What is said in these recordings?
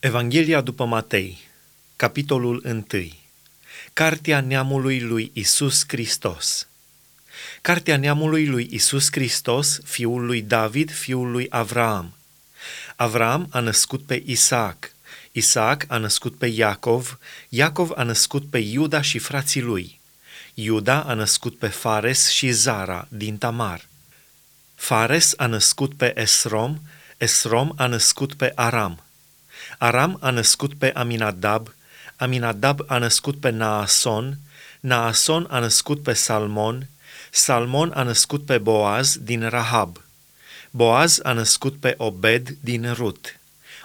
Evanghelia după Matei, capitolul 1. Cartea neamului lui Isus Hristos. Cartea neamului lui Isus Hristos, fiul lui David, fiul lui Avraam. Avraam a născut pe Isaac, Isaac a născut pe Iacov, Iacov a născut pe Iuda și frații lui. Iuda a născut pe Fares și Zara din Tamar. Fares a născut pe Esrom, Esrom a născut pe Aram. Aram a născut pe Aminadab, Aminadab a născut pe Naason, Naason a născut pe Salmon, Salmon a născut pe Boaz din Rahab. Boaz a născut pe Obed din Rut.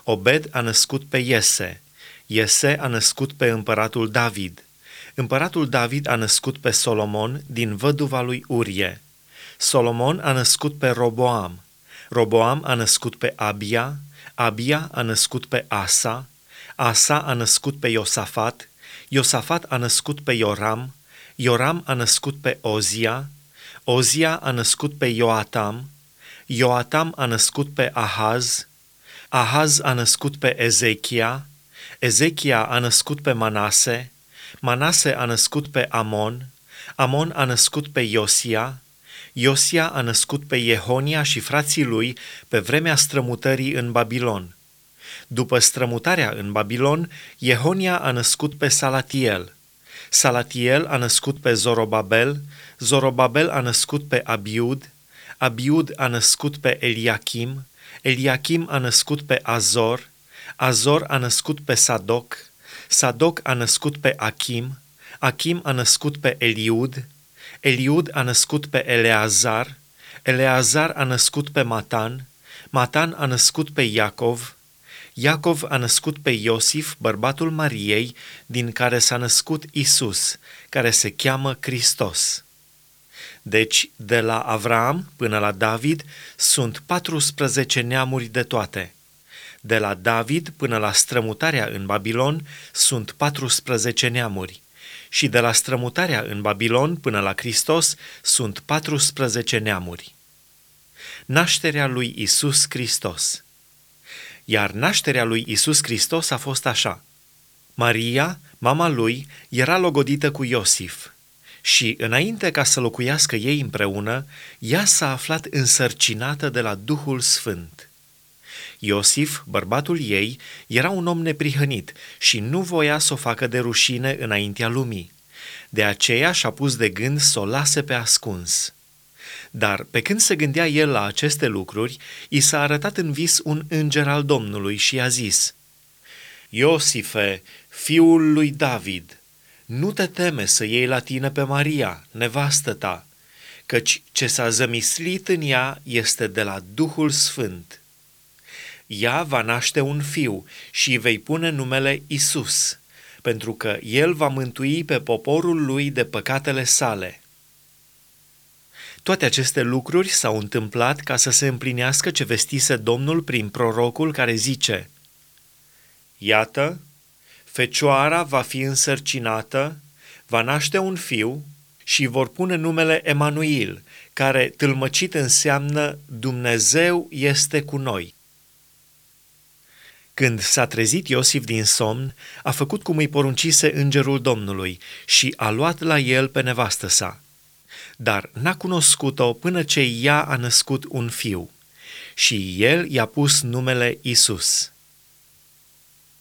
Obed a născut pe Iese. Iese a născut pe împăratul David. Împăratul David a născut pe Solomon din văduva lui Urie. Solomon a născut pe Roboam. Roboam a născut pe Abia, Abia a născut pe Asa, Asa a născut pe Iosafat, Iosafat a născut pe Ioram, Ioram a născut pe Ozia, Ozia a născut pe Ioatam, Ioatam a născut pe Ahaz, Ahaz a născut pe Ezechia, Ezechia a născut pe Manase, Manase a născut pe Amon, Amon a născut pe Iosia, Iosia a născut pe Jehonia și frații lui pe vremea strămutării în Babilon. După strămutarea în Babilon, Jehonia a născut pe Salatiel. Salatiel a născut pe Zorobabel, Zorobabel a născut pe Abiud, Abiud a născut pe Eliachim, Eliachim a născut pe Azor, Azor a născut pe Sadoc, Sadoc a născut pe Achim, Achim a născut pe Eliud, Eliud a născut pe Eleazar, Eleazar a născut pe Matan, Matan a născut pe Iacov, Iacov a născut pe Iosif, bărbatul Mariei, din care s-a născut Isus, care se cheamă Hristos. Deci, de la Avram până la David sunt 14 neamuri de toate. De la David până la strămutarea în Babilon sunt 14 neamuri și de la strămutarea în Babilon până la Hristos sunt 14 neamuri. Nașterea lui Isus Hristos. Iar nașterea lui Isus Hristos a fost așa. Maria, mama lui, era logodită cu Iosif și, înainte ca să locuiască ei împreună, ea s-a aflat însărcinată de la Duhul Sfânt. Iosif, bărbatul ei, era un om neprihănit și nu voia să o facă de rușine înaintea lumii. De aceea și-a pus de gând să o lase pe ascuns. Dar pe când se gândea el la aceste lucruri, i s-a arătat în vis un înger al Domnului și i-a zis, Iosife, fiul lui David, nu te teme să iei la tine pe Maria, nevastă ta, căci ce s-a zămislit în ea este de la Duhul Sfânt ea va naște un fiu și îi vei pune numele Isus, pentru că el va mântui pe poporul lui de păcatele sale. Toate aceste lucruri s-au întâmplat ca să se împlinească ce vestise Domnul prin prorocul care zice Iată, fecioara va fi însărcinată, va naște un fiu și vor pune numele Emanuil, care tâlmăcit înseamnă Dumnezeu este cu noi. Când s-a trezit Iosif din somn, a făcut cum îi poruncise îngerul Domnului și a luat la el pe nevastă sa. Dar n-a cunoscut-o până ce ea a născut un fiu și el i-a pus numele Isus.